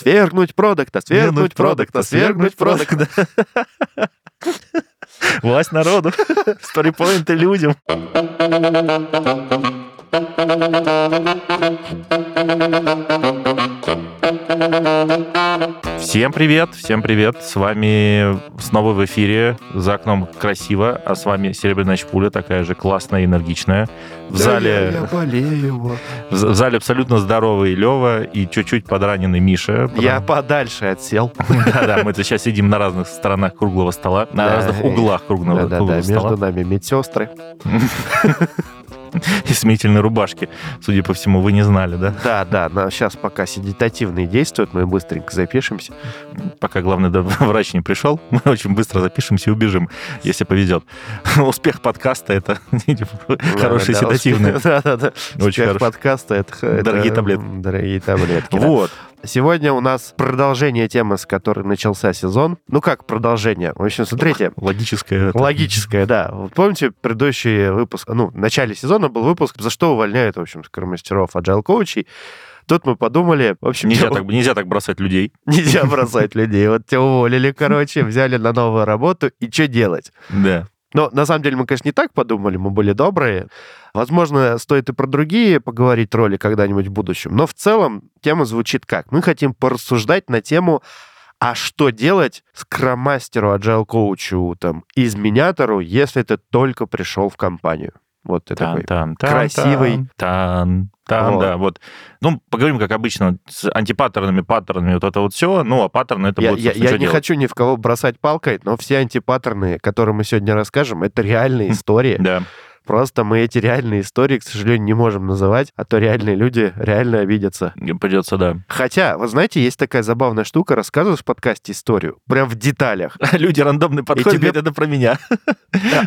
Свергнуть продукта, свергнуть продукта, свергнуть продукта. Власть народу, сторипоинты людям. Всем привет, всем привет. С вами снова в эфире. За окном красиво, а с вами Серебряная Пуля, такая же классная, энергичная. В Да зале... Я, я болею. В в зале абсолютно здоровый Лева и чуть-чуть подраненный Миша. Я подальше отсел. Да-да, мы сейчас сидим на разных сторонах круглого стола, на разных углах круглого, Да-да-да, круглого между стола нами медсестры. и сменительной рубашки. Судя по всему, вы не знали, да? Да, да, сейчас пока седитативные действуют, мы быстренько запишемся. Пока главный да, врач не пришел, мы очень быстро запишемся и убежим, если повезет. Успех подкаста — это хорошие седативные. успех- Да-да-да. Очень Успех подкаста — это... Дорогие таблетки. Дорогие таблетки, да. Вот. Сегодня у нас продолжение темы, с которой начался сезон. Ну как продолжение? В общем, смотрите, Логическое. Логическое, да. Вот помните предыдущий выпуск, ну, в начале сезона был выпуск, за что увольняют, в общем, скромастеров, agile коучей. Тут мы подумали, в общем, Нельзя те- так, нельзя так бросать людей. нельзя бросать людей. Вот тебя уволили, короче, взяли на новую работу, и что делать? Да. Но на самом деле мы, конечно, не так подумали, мы были добрые. Возможно, стоит и про другие поговорить роли когда-нибудь в будущем. Но в целом тема звучит как? Мы хотим порассуждать на тему а что делать скромастеру, agile коучу, там, изменятору, если ты только пришел в компанию? Вот ты такой. Тан, тан, красивый. Тан, тан, Вот. да, вот. Ну, поговорим, как обычно, с антипаттернами, паттернами, вот это вот все. Ну, а паттерны это Я, будет, я- я не делать? хочу ни в кого бросать палкой, но все антипаттерны, которые мы сегодня расскажем, это реальные истории. Да. Просто мы эти реальные истории, к сожалению, не можем называть, а то реальные люди реально обидятся. Придется, да. Хотя, вы знаете, есть такая забавная штука, рассказываешь в подкасте историю, прям в деталях. Люди рандомно подходят, тебе- это про меня.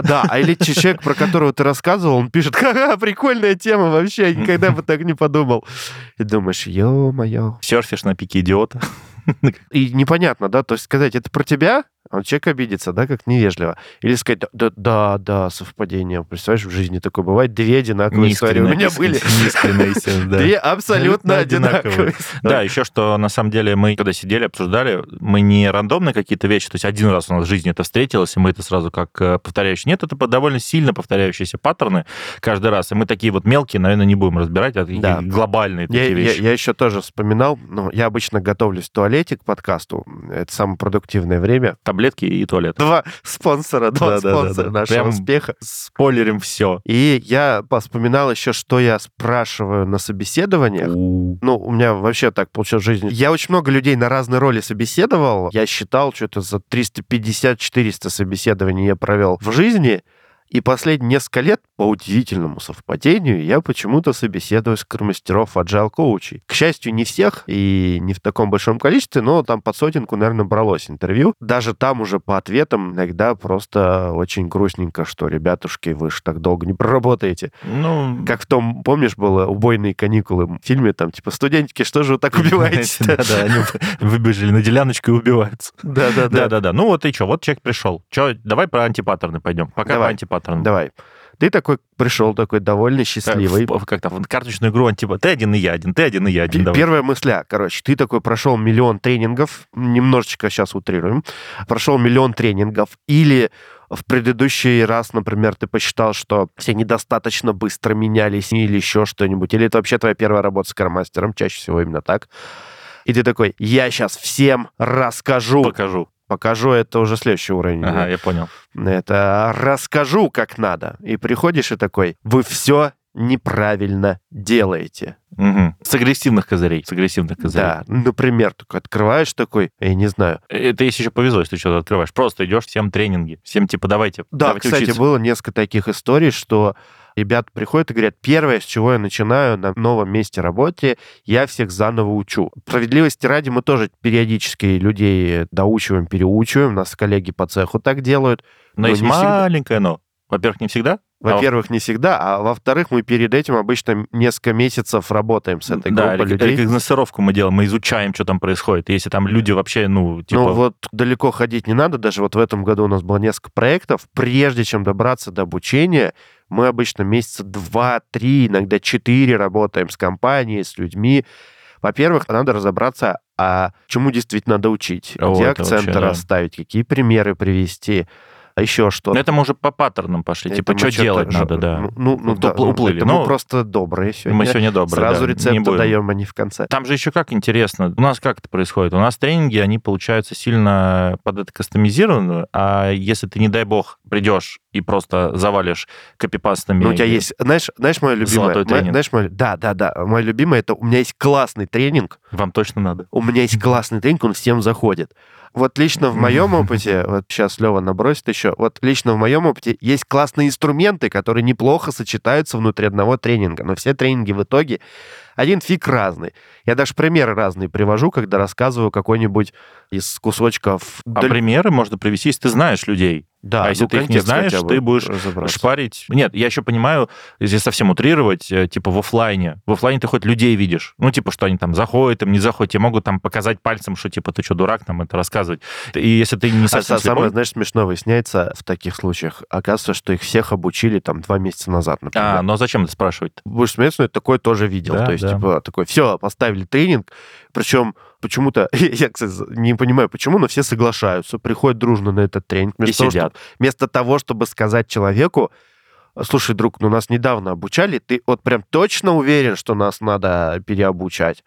Да, а или че- человек, про которого ты рассказывал, он пишет, ха-ха, прикольная тема, вообще, я никогда бы так не подумал. И думаешь, ё-моё. Серфишь на пике идиота. И непонятно, да, то есть сказать, это про тебя, он человек обидится, да, как невежливо. Или сказать, да, да, да, совпадение. Представляешь, в жизни такое бывает, две одинаковые истории у меня были. Две абсолютно одинаковые. Да, еще что на самом деле мы, когда сидели, обсуждали, мы не рандомно какие-то вещи, то есть один раз у нас в жизни это встретилось, и мы это сразу как э, повторяющие. Нет, это довольно сильно повторяющиеся паттерны каждый раз, и мы такие вот мелкие, наверное, не будем разбирать, а такие глобальные такие вещи. я еще тоже вспоминал, ну, я обычно готовлюсь в туалете к подкасту, это самое продуктивное время. Таблетки и туалет. Два спонсора, два Да-да-да-да. спонсора нашего Прям успеха. Спойлерим все. И я вспоминал еще, что я спрашиваю на собеседованиях. Ну, у меня вообще так получилось в жизни. Я очень много людей на разные роли собеседовал. Я считал, что-то за 350-400 собеседований я провел в жизни. И последние несколько лет, по удивительному совпадению, я почему-то собеседую скромастеров agile коучей. К счастью, не всех и не в таком большом количестве, но там под сотенку, наверное, бралось интервью. Даже там уже по ответам иногда просто очень грустненько, что, ребятушки, вы же так долго не проработаете. Ну, Как в том, помнишь, было «Убойные каникулы» в фильме, там, типа, студентики, что же вы так убиваете Да-да, они выбежали на деляночку и убиваются. Да-да-да. Да-да-да. Ну вот и что, вот человек пришел. Че, давай про антипаттерны пойдем. Пока про антипаттерны. Давай. Ты такой пришел, такой довольный, счастливый. В- Как там, в карточную игру антипа. Ты один и я один, ты один и я один. Давай. Первая мысля, короче, ты такой прошел миллион тренингов, немножечко сейчас утрируем, прошел миллион тренингов, или в предыдущий раз, например, ты посчитал, что все недостаточно быстро менялись, или еще что-нибудь, или это вообще твоя первая работа с кармастером, чаще всего именно так. И ты такой, я сейчас всем расскажу. Покажу. Покажу, это уже следующий уровень. Ага, я понял. Это расскажу, как надо. И приходишь и такой, вы все неправильно делаете. Мгм. С агрессивных козырей. С агрессивных козырей. Да, например, такой открываешь такой, я не знаю. Это если еще повезло, если ты что-то открываешь. Просто идешь всем тренинги. Всем типа давайте, Да, давайте кстати, учиться. было несколько таких историй, что ребята приходят и говорят, первое, с чего я начинаю на новом месте работы, я всех заново учу. Справедливости ради, мы тоже периодически людей доучиваем, переучиваем, у нас коллеги по цеху так делают. Но но есть не всегда. маленькое но. Во-первых, не всегда. А Во-первых, не всегда, а во-вторых, мы перед этим обычно несколько месяцев работаем с этой да, группой людей. рекогносцировку мы делаем, мы изучаем, что там происходит. Если там люди вообще, ну, типа... Ну вот далеко ходить не надо, даже вот в этом году у нас было несколько проектов. Прежде чем добраться до обучения, мы обычно месяца два, три, иногда четыре работаем с компанией, с людьми. Во-первых, надо разобраться, а чему действительно надо учить, О, где акценты вообще, да. расставить, какие примеры привести, а еще что-то. Но это мы уже по паттернам пошли. Это типа, что делать ж- надо, да. Ну, ну, ну да, ну, уплыли. это Ну, мы просто добрые сегодня. Мы сегодня добрые, Сразу да, рецепты даем, а не в конце. Там же еще как интересно. У нас как это происходит? У нас тренинги, они получаются сильно под это кастомизированы, а если ты, не дай бог, придешь и просто завалишь копипастами... Ну, у тебя есть, знаешь, знаешь, мое любимое? Золотой Мо- тренинг. Знаешь, мое, да, да, да. Мое любимое это у меня есть классный тренинг. Вам точно надо. У меня есть классный тренинг, он всем заходит. Вот лично в моем опыте, вот сейчас Лева набросит еще, вот лично в моем опыте есть классные инструменты, которые неплохо сочетаются внутри одного тренинга. Но все тренинги в итоге один фиг разный. Я даже примеры разные привожу, когда рассказываю какой-нибудь из кусочков. А примеры можно привести, если ты знаешь людей. Да, а если ну, ты их не знаешь, ты будешь. Шпарить. Нет, я еще понимаю, если совсем утрировать, э, типа в оффлайне. В оффлайне ты хоть людей видишь. Ну, типа, что они там заходят, им не заходят. Тебе могут там показать пальцем, что типа ты что, дурак, там это рассказывать. И если ты не А совсем самое, слепой- знаешь, смешно выясняется в таких случаях. Оказывается, что их всех обучили там два месяца назад, например. А, но зачем это спрашивать? Будешь смеяться, но я такое тоже видел. Да, То есть, да. типа, такой, все, поставили тренинг, причем почему-то, я, кстати, не понимаю, почему, но все соглашаются, приходят дружно на этот тренинг. И Вместо того, сидят. чтоб- вместо того, чтобы сказать человеку, слушай, друг, ну нас недавно обучали, ты вот прям точно уверен, что нас надо переобучать?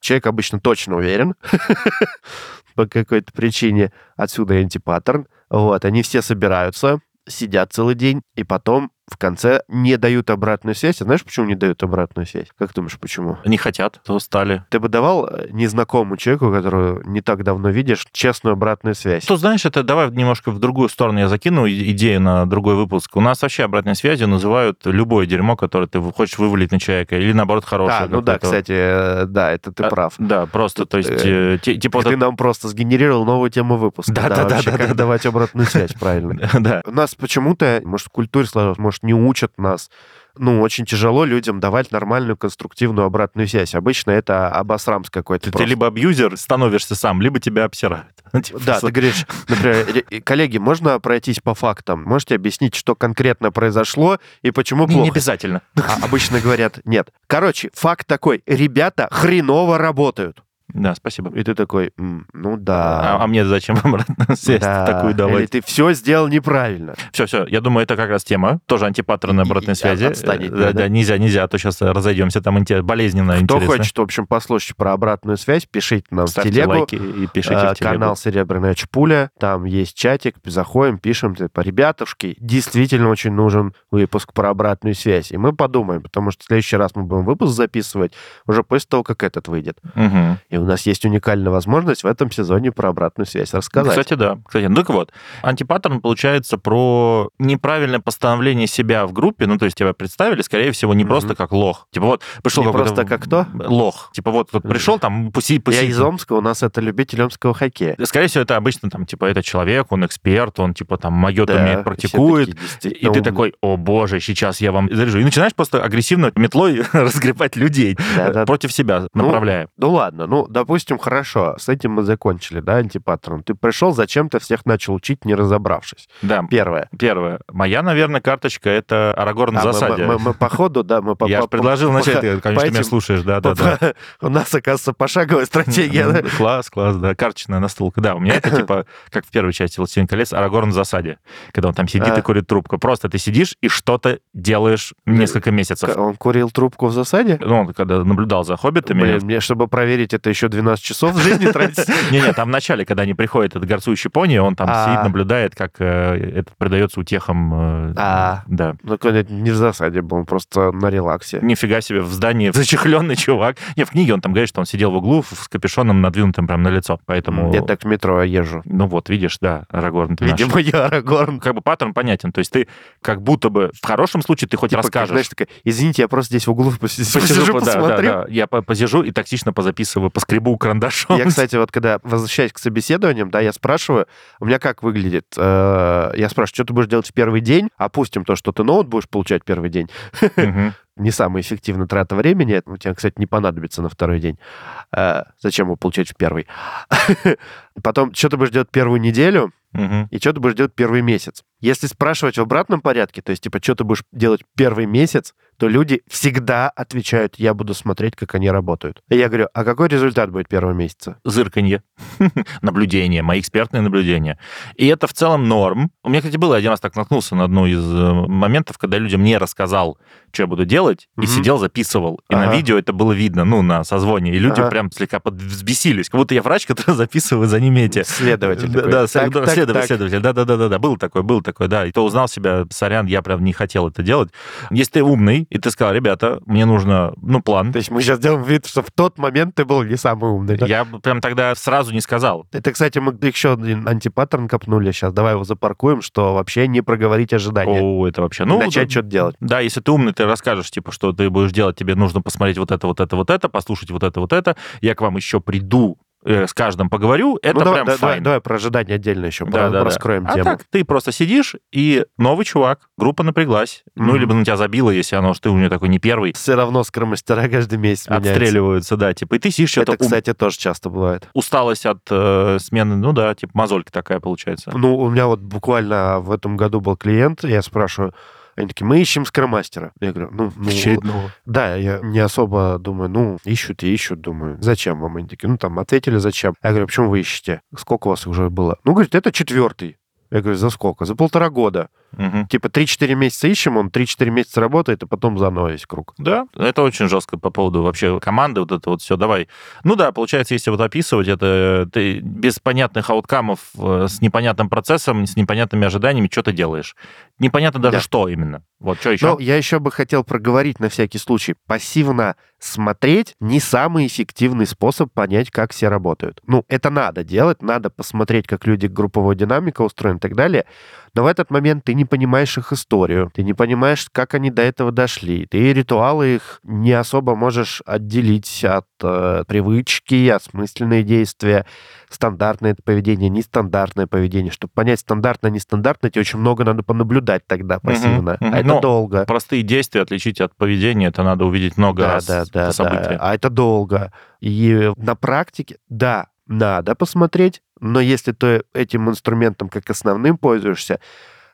Человек обычно точно уверен по какой-то причине. Отсюда и антипаттерн. Вот, они все собираются, сидят целый день, и потом в конце не дают обратную связь. А знаешь, почему не дают обратную связь? Как думаешь, почему? Не хотят, то устали. Ты бы давал э, незнакомому человеку, которого не так давно видишь, честную обратную связь? Что, знаешь, это давай немножко в другую сторону я закину идею на другой выпуск. У нас вообще обратной связью называют любое дерьмо, которое ты хочешь вывалить на человека, или наоборот хорошее. А, ну да, кстати, э, да, это ты А, прав. Да, просто, то есть, э, э, ти- типа вот Ты это- нам просто сгенерировал новую тему выпуска. Да, да, да, да, как да, да. давать обратную связь, правильно. да. У нас почему-то, может, в культуре сложилось, может, не учат нас. Ну, очень тяжело людям давать нормальную конструктивную обратную связь. Обычно это обосрамс какой-то. Ты, либо абьюзер становишься сам, либо тебя обсирают. Ну, типа, Да, ты говоришь, например, «Ре- коллеги, можно пройтись по фактам? Можете объяснить, что конкретно произошло и почему не, не плохо? обязательно. А обычно говорят, нет. Короче, факт такой, ребята хреново работают. Да, спасибо. И ты такой, «М, ну А, да. а мне зачем обратную связь да». такую Или давать? ты все сделал неправильно. Все, все, я думаю, это как раз тема, тоже антипаттерны обратной и- связи. отстань от Э, да, да? да, нельзя, нельзя, а то сейчас разойдемся, там инте- болезненно Кто интересно. хочет, в общем, послушать про обратную связь, пишите нам Ставьте в телегу. лайки и пишите Э, в телегу. канал Серебряная Чпуля, там есть чатик, заходим, пишем, типа, ребятушки, действительно очень нужен выпуск про обратную связь. И мы подумаем, потому что в следующий раз мы будем выпуск записывать уже после того, как этот выйдет. Мгм. И у нас есть уникальная возможность в этом сезоне про обратную связь рассказать. Кстати, да. Кстати, ну так вот, антипаттерн получается про неправильное постановление себя в группе, ну то есть тебя представили, скорее всего, не Мгм. просто как лох. Типа вот пришел Не просто как кто? Лох. Типа вот тут пришел там, пуси, пуси. Я из Омска, у нас это любитель омского хоккея. Скорее всего, это обычно там, типа, это человек, он эксперт, он, типа, там, майот Да, умеет, практикует. такие И ты умные. такой, о боже, сейчас я вам заряжу. И начинаешь просто агрессивно метлой разгребать людей Да-да. против себя, Ну, направляя. Ну ладно, ну, допустим, хорошо, с этим мы закончили, да, антипаттерн. Ты пришел, зачем-то всех начал учить, не разобравшись. Да. Первое. Первое. Моя, наверное, карточка это Арагорн в А, мы- засаде. Мы, мы- мы по ходу, да, мы по... Я по- предложил по- начать, ты, конечно, меня этим- слушаешь, да, да, да. У нас, оказывается, пошаговая стратегия. Класс, класс, да. Карточная настолка. Да, у меня это типа, как в первой части «Властелин колец», Арагорн в засаде, когда он там сидит А. и курит трубку. Просто ты сидишь и что-то делаешь несколько месяцев. Он курил трубку в засаде? Ну, он когда наблюдал за хоббитами. Блин, мне, чтобы проверить, это еще 12 часов в жизни тратить. Не-не, там в начале, когда они приходят, этот горцующий пони, он там А. сидит, наблюдает, как э, это придается утехам. э, А. Да. Ну, не в засаде был, он просто на релаксе. Нифига себе, в здании зачехленный чувак. Не, в книге он там говорит, что он сидел в углу с капюшоном надвинутым прям на лицо. Поэтому... Я так в метро езжу. Ну вот, видишь, да, Арагорн, ты наш. Видимо, я Арагорн. Как бы паттерн понятен. То есть ты как будто бы в хорошем случае ты хоть Типа, расскажешь. знаешь, такая, извините, я просто здесь в углу пос- Посижу, посижу, да, да, посмотрю. да. Я по- посижу и тактично позаписываю, поскребу карандашом. Я, кстати, вот когда возвращаюсь к собеседованиям, да, я спрашиваю, у меня как выглядит? Э, Я спрашиваю, что ты будешь делать в первый день? Опустим то, что ты ноут будешь получать первый день. Не самая эффективная трата времени. Это у тебя, кстати, не понадобится на второй день. Э, Зачем его получать в первый? Потом, что ты будешь делать первую неделю? И что ты будешь делать первый месяц. Если спрашивать в обратном порядке, то есть, типа, что ты будешь делать первый месяц, что люди всегда отвечают, я буду смотреть, как они работают. И я говорю, а какой результат будет первого месяца? Зырканье, наблюдение, мои экспертные наблюдения. И это в целом норм. У меня, кстати, было один раз так наткнулся на одну из э, моментов, когда людям не рассказал, что я буду делать, и сидел, записывал. И на видео это было видно, ну, на созвоне. И люди прям слегка взбесились. Как будто я врач, который записывает за ними эти... Следователь. Да, да, следователь, следователь. Да-да-да, был такой, был такой, да. И то узнал себя, сорян, я прям не хотел это делать. Если ты умный, и ты сказал, ребята, мне нужно, ну, план. То есть мы сейчас делаем вид, что в тот момент ты был не самый умный, да? Я прям тогда сразу не сказал. Это, кстати, мы еще один антипаттерн копнули сейчас. Давай его запаркуем, что вообще не проговорить ожидания. О, это вообще... Ну, начать что-то делать. Да, если ты умный, ты расскажешь, типа, что ты будешь делать, тебе нужно посмотреть вот это, вот это, вот это, послушать вот это, вот это. Я к вам еще приду с каждым поговорю, это ну, давай, прям да, давай, давай про ожидания отдельно еще да, про, да, раскроем да. тему. А так, ты просто сидишь, и новый чувак, группа напряглась, mm-hmm. ну, либо на тебя забила, если оно, что ты у нее такой не первый. Все равно скромастера каждый месяц Отстреливаются, да, типа, и ты сидишь что-то... Это, кстати, тоже часто бывает. Усталость от э, смены, ну да, типа, мозолька такая получается. Ну, у меня вот буквально в этом году был клиент, я спрашиваю, они такие, мы ищем скромастера. Я говорю, ну... ну Очередного. Да, я не особо думаю, ну, ищут и ищут, думаю, зачем вам? Они такие, ну, там, ответили, зачем. Я говорю, почему вы ищете? Сколько у вас уже было? Ну, говорит, это четвертый. Я говорю, за сколько? За полтора года. Угу. Типа 3-4 месяца ищем, он 3-4 месяца работает, и потом заново весь круг. Да, это очень жестко по поводу вообще команды, вот это вот все, давай. Ну да, получается, если вот описывать это, ты без понятных ауткамов, э, с непонятным процессом, с непонятными ожиданиями, что ты делаешь. Непонятно даже, да. что именно. Вот, что еще? Ну, я еще бы хотел проговорить на всякий случай. Пассивно смотреть не самый эффективный способ понять, как все работают. Ну, это надо делать, надо посмотреть, как люди групповой динамика устроены и так далее. Но в этот момент ты не понимаешь их историю, ты не понимаешь, как они до этого дошли. Ты ритуалы их не особо можешь отделить от э, привычки, осмысленные действия, стандартное это поведение, нестандартное поведение. Чтобы понять стандартное, нестандартное, тебе очень много надо понаблюдать тогда пассивно. Угу, угу. А это Но долго. Простые действия отличить от поведения, это надо увидеть много да, раз да, да, события. Да. А это долго. И на практике, да, надо посмотреть, но если ты этим инструментом как основным пользуешься,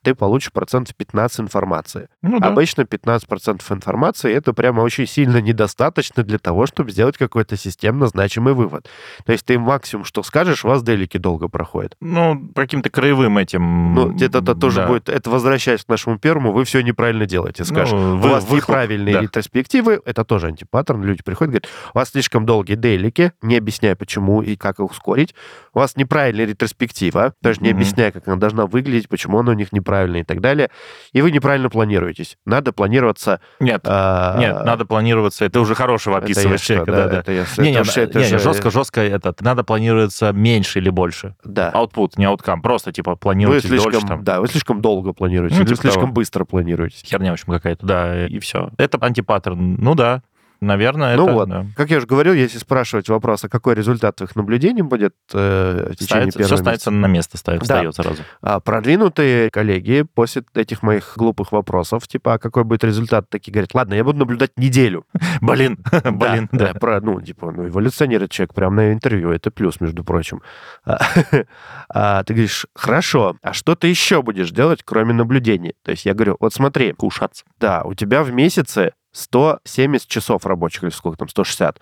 ты получишь процентов 15 информации. Ну, да. Обычно 15% информации это прямо очень сильно недостаточно для того, чтобы сделать какой-то системно значимый вывод. То есть ты максимум, что скажешь, у вас делики долго проходят. Ну, каким-то краевым этим... Ну, где-то это тоже да. будет... Это возвращаясь к нашему первому, вы все неправильно делаете, скажешь. Ну, вы, у вас выхлоп, неправильные да. ретроспективы, это тоже антипаттерн, люди приходят, говорят, у вас слишком долгие делики, не объясняя почему и как их ускорить. У вас неправильная ретроспектива, даже не mm-hmm. объясняя, как она должна выглядеть, почему она у них неправильная неправильно и так далее, и вы неправильно планируетесь. Надо планироваться... Нет, а... нет, надо планироваться... Это уже хорошего описываешь человека. Да, да, Это я, не, это, не, это не, же... жестко, жестко это. Надо планироваться меньше или больше. Да. Output, не ауткам. Просто, типа, планируете слишком, дольше. Там. Да, вы слишком долго планируете, ну, или типа слишком того. быстро планируете. Херня, в общем, какая-то, да, и все. Это антипаттерн. Ну да, Наверное, ну это... вот, да. как я уже говорил, если спрашивать вопрос, а какой результат твоих наблюдений будет э, в течение ставится, Все ставится на место, ставит, да. встает сразу. А продвинутые коллеги после этих моих глупых вопросов, типа, а какой будет результат, такие говорят, ладно, я буду наблюдать неделю. Блин, блин, да. Про, ну, типа, ну, эволюционирует человек прямо на интервью, это плюс, между прочим. А ты говоришь, хорошо, а что ты еще будешь делать, кроме наблюдений? То есть я говорю, вот смотри. Кушаться. Да, у тебя в месяце 170 часов рабочих, или сколько там, 160.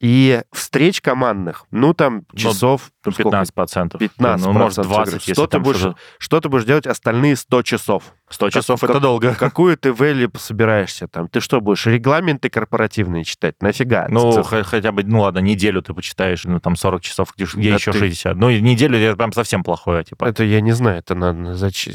И встреч командных, ну, там, ну, часов... Ну, 15 процентов. 15 ну, может, 20, если что ты, будешь, что, что ты будешь делать остальные 100 часов? 100 часов как, это долго. Какую ты value собираешься там? Ты что, будешь регламенты корпоративные читать? Нафига? Ну, хотя бы, ну ладно, неделю ты почитаешь, ну там 40 часов, где да еще ты... 60. Ну, неделю это прям совсем плохое, типа. Это я не знаю, это надо зачем?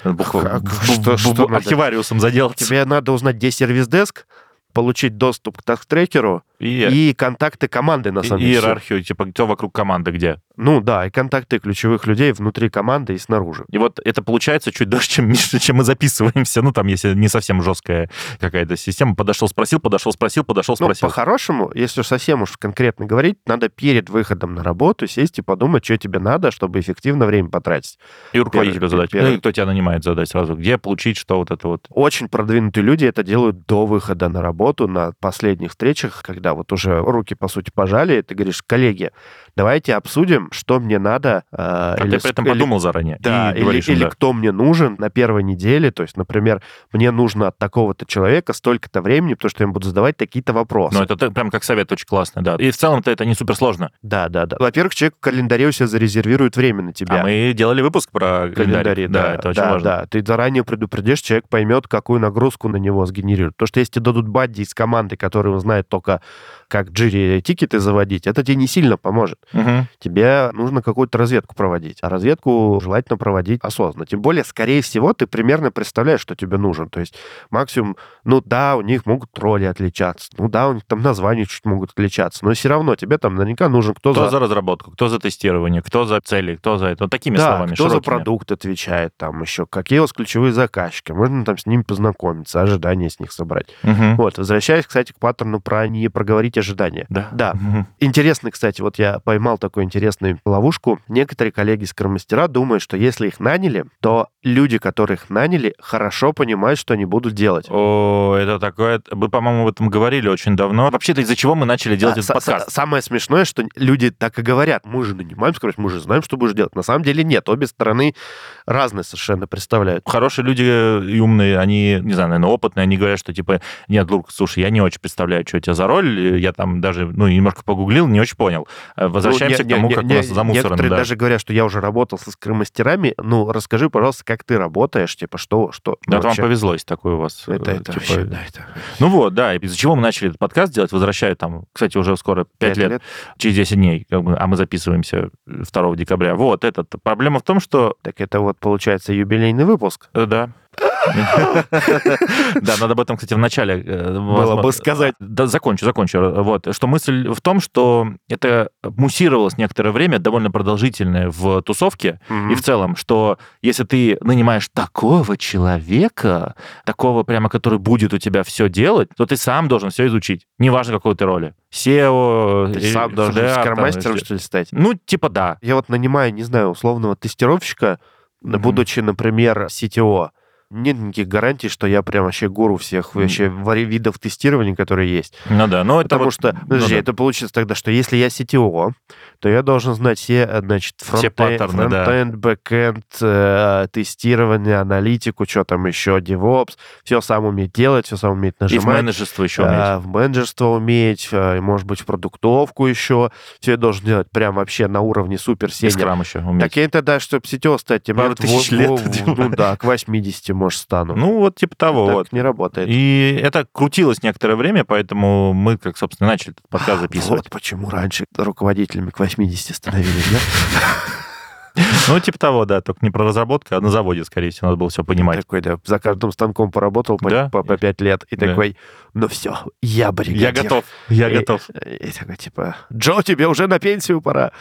Архивариусом заделать. Тебе надо узнать, где service desk, получить доступ к таск-трекеру и, и контакты команды, на самом деле. Иерархию, типа, кто вокруг команды где. Ну да, и контакты ключевых людей внутри команды и снаружи. И вот это получается чуть дольше, чем, чем мы записываемся. Ну, там, если не совсем жесткая какая-то система. Подошел, спросил, подошел, спросил, подошел, ну, спросил. Ну, по-хорошему, если уж совсем уж конкретно говорить, надо перед выходом на работу сесть и подумать, что тебе надо, чтобы эффективно время потратить. И руководителю задать. Первый... Ну, кто тебя нанимает задать сразу. Где получить, что вот это вот. Очень продвинутые люди это делают до выхода на работу работу на последних встречах, когда вот уже руки, по сути, пожали, ты говоришь, коллеги, давайте обсудим, что мне надо. Э, а или, ты при этом или, подумал заранее. Да, и или, говоришь, или да. кто мне нужен на первой неделе. То есть, например, мне нужно от такого-то человека столько-то времени, потому что я им буду задавать такие-то вопросы. Ну, это прям как совет очень классный, да. И в целом-то это не суперсложно. Да, да, да. Во-первых, человек в календаре у себя зарезервирует время на тебя. А мы делали выпуск про календарь. да, да, это очень да, важно. Да, ты заранее предупредишь, человек поймет, какую нагрузку на него сгенерирует. То, что если тебе дадут бадди из команды, который знает только как джири тикеты заводить, это тебе не сильно поможет. Угу. Тебе нужно какую-то разведку проводить. А разведку желательно проводить осознанно. Тем более, скорее всего, ты примерно представляешь, что тебе нужен. То есть максимум, ну да, у них могут роли отличаться. Ну да, у них там названия чуть могут отличаться. Но все равно тебе там наверняка нужен кто, кто за... за разработку, кто за тестирование, кто за цели, кто за это. Вот такими да, словами кто широкими. за продукт отвечает там еще, какие у вас ключевые заказчики. Можно там с ними познакомиться, ожидания с них собрать. Угу. Вот, возвращаясь, кстати, к паттерну про не проговорить ожидания. Да. Да. Угу. Интересно, кстати, вот я поймал такую интересную ловушку. Некоторые коллеги скромастера думают, что если их наняли, то люди, которых наняли, хорошо понимают, что они будут делать. О, это такое... Вы, по-моему, об этом говорили очень давно. Вообще-то из-за чего мы начали делать а, этот подкаст? Самое смешное, что люди так и говорят. Мы же нанимаем скорость, мы же знаем, что будешь делать. На самом деле нет. Обе стороны разные совершенно представляют. Хорошие люди и умные, они, не знаю, наверное, опытные, они говорят, что типа, нет, Лук, слушай, я не очень представляю, что у тебя за роль. Я там даже, ну, немножко погуглил, не очень понял. Э, возвращаемся ну, не, к тому, не, как не, у нас замусорено. Некоторые да. даже говорят, что я уже работал со скромастерами. Ну, расскажи, пожалуйста, как ты работаешь, типа, что... что да, ну, вообще... вам повезло, если такое у вас. Это, это типа... вообще, да, это... Ну вот, да, из-за чего мы начали этот подкаст делать, возвращаю там, кстати, уже скоро 5, 5 лет, лет, через 10 дней, как бы, а мы записываемся 2 декабря. Вот, этот. Проблема в том, что... Так это вот, получается, юбилейный выпуск? Э, да. Да, надо об этом, кстати, в начале... Э, Было бы сказать. Да, закончу, закончу. Вот, что мысль в том, что это муссировалось некоторое время, довольно продолжительное в тусовке, и в целом, что если ты нанимаешь такого человека, такого прямо, который будет у тебя все делать, то ты сам должен все изучить. Неважно, какой ты роли. CTO... Ты сам должен скрам-мастером, что ли, стать? Ну, типа да. Я вот нанимаю, не знаю, условного тестировщика, будучи, например, CTO, нет никаких гарантий, что я прям вообще гуру всех вообще видов тестирования, которые есть. Ну да, но Потому вот... что, подожди, ну, да. это получится тогда, что если я CTO, то я должен знать все, значит, фронтенд, фронтенд, бэкенд, э, тестирование, аналитику, что там еще, DevOps, все сам уметь делать, все сам уметь нажимать. И в менеджерство еще уметь. Э, в менеджерство уметь, э, может быть, в продуктовку еще. Все я должен делать прям вообще на уровне супер сеньор. Еще уметь. Так я тогда, чтобы CTO стать, тебе Пару тысяч лет. Ну да, к 80 может, стану. Ну, вот типа того. Так вот. не работает. И это крутилось некоторое время, поэтому мы, как, собственно, начали этот подкаст записывать. Вот почему раньше руководителями к 80 становились, да? Ну, типа того, да, только не про разработку, а на заводе, скорее всего, надо было все понимать. Такой, да, за каждым станком поработал по, да? по, по 5 лет, и да. такой, ну все, я бригадир. Я готов, я и, готов. И, и такой, типа, Джо, тебе уже на пенсию пора.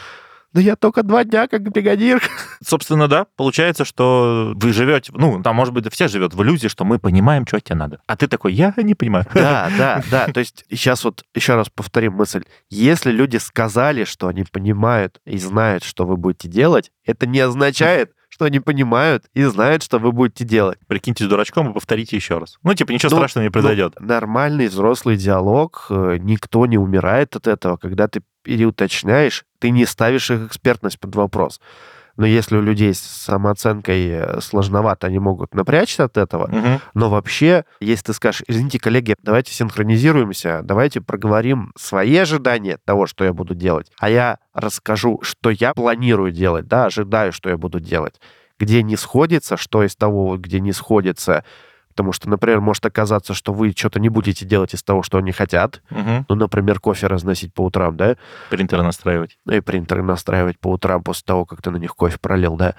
Да я только два дня как бригадир. Собственно, да, получается, что вы живете, ну, там, может быть, все живет в иллюзии, что мы понимаем, что тебе надо. А ты такой, я не понимаю. Да, да, да. То есть сейчас вот еще раз повторим мысль. Если люди сказали, что они понимают и знают, что вы будете делать, это не означает, что они понимают и знают, что вы будете делать. Прикиньте дурачком и повторите еще раз. Ну, типа, ничего ну, страшного не произойдет. Ну, нормальный взрослый диалог, э, никто не умирает от этого. Когда ты переуточняешь, ты не ставишь их экспертность под вопрос. Но если у людей с самооценкой э, сложновато, они могут напрячься от этого. Угу. Но вообще, если ты скажешь, извините, коллеги, давайте синхронизируемся, давайте проговорим свои ожидания того, что я буду делать, а я расскажу, что я планирую делать, да, ожидаю, что я буду делать. Где не сходится, что из того, где не сходится, Потому что, например, может оказаться, что вы что-то не будете делать из того, что они хотят. Угу. Ну, например, кофе разносить по утрам, да? Принтеры настраивать. И принтеры настраивать по утрам после того, как ты на них кофе пролил, да?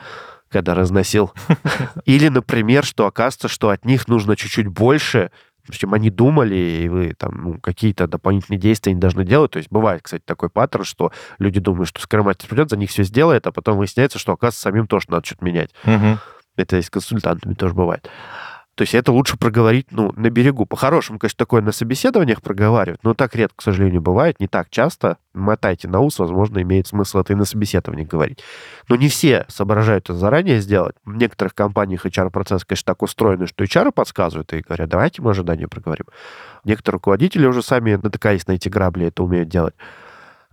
Когда разносил. Или, например, что оказывается, что от них нужно чуть-чуть больше, чем они думали, и вы там ну, какие-то дополнительные действия не должны делать. То есть бывает, кстати, такой паттерн, что люди думают, что скромастер придет, за них все сделает, а потом выясняется, что, оказывается, самим тоже надо что-то менять. Угу. Это и с консультантами тоже бывает. То есть это лучше проговорить, ну, на берегу. По-хорошему, конечно, такое на собеседованиях проговаривать, но так редко, к сожалению, бывает, не так часто. Мотайте на ус, возможно, имеет смысл это и на собеседовании говорить. Но не все соображают это заранее сделать. В некоторых компаниях HR-процесс, конечно, так устроены, что HR подсказывают и говорят, давайте мы ожидания проговорим. Некоторые руководители уже сами натыкались на эти грабли, это умеют делать.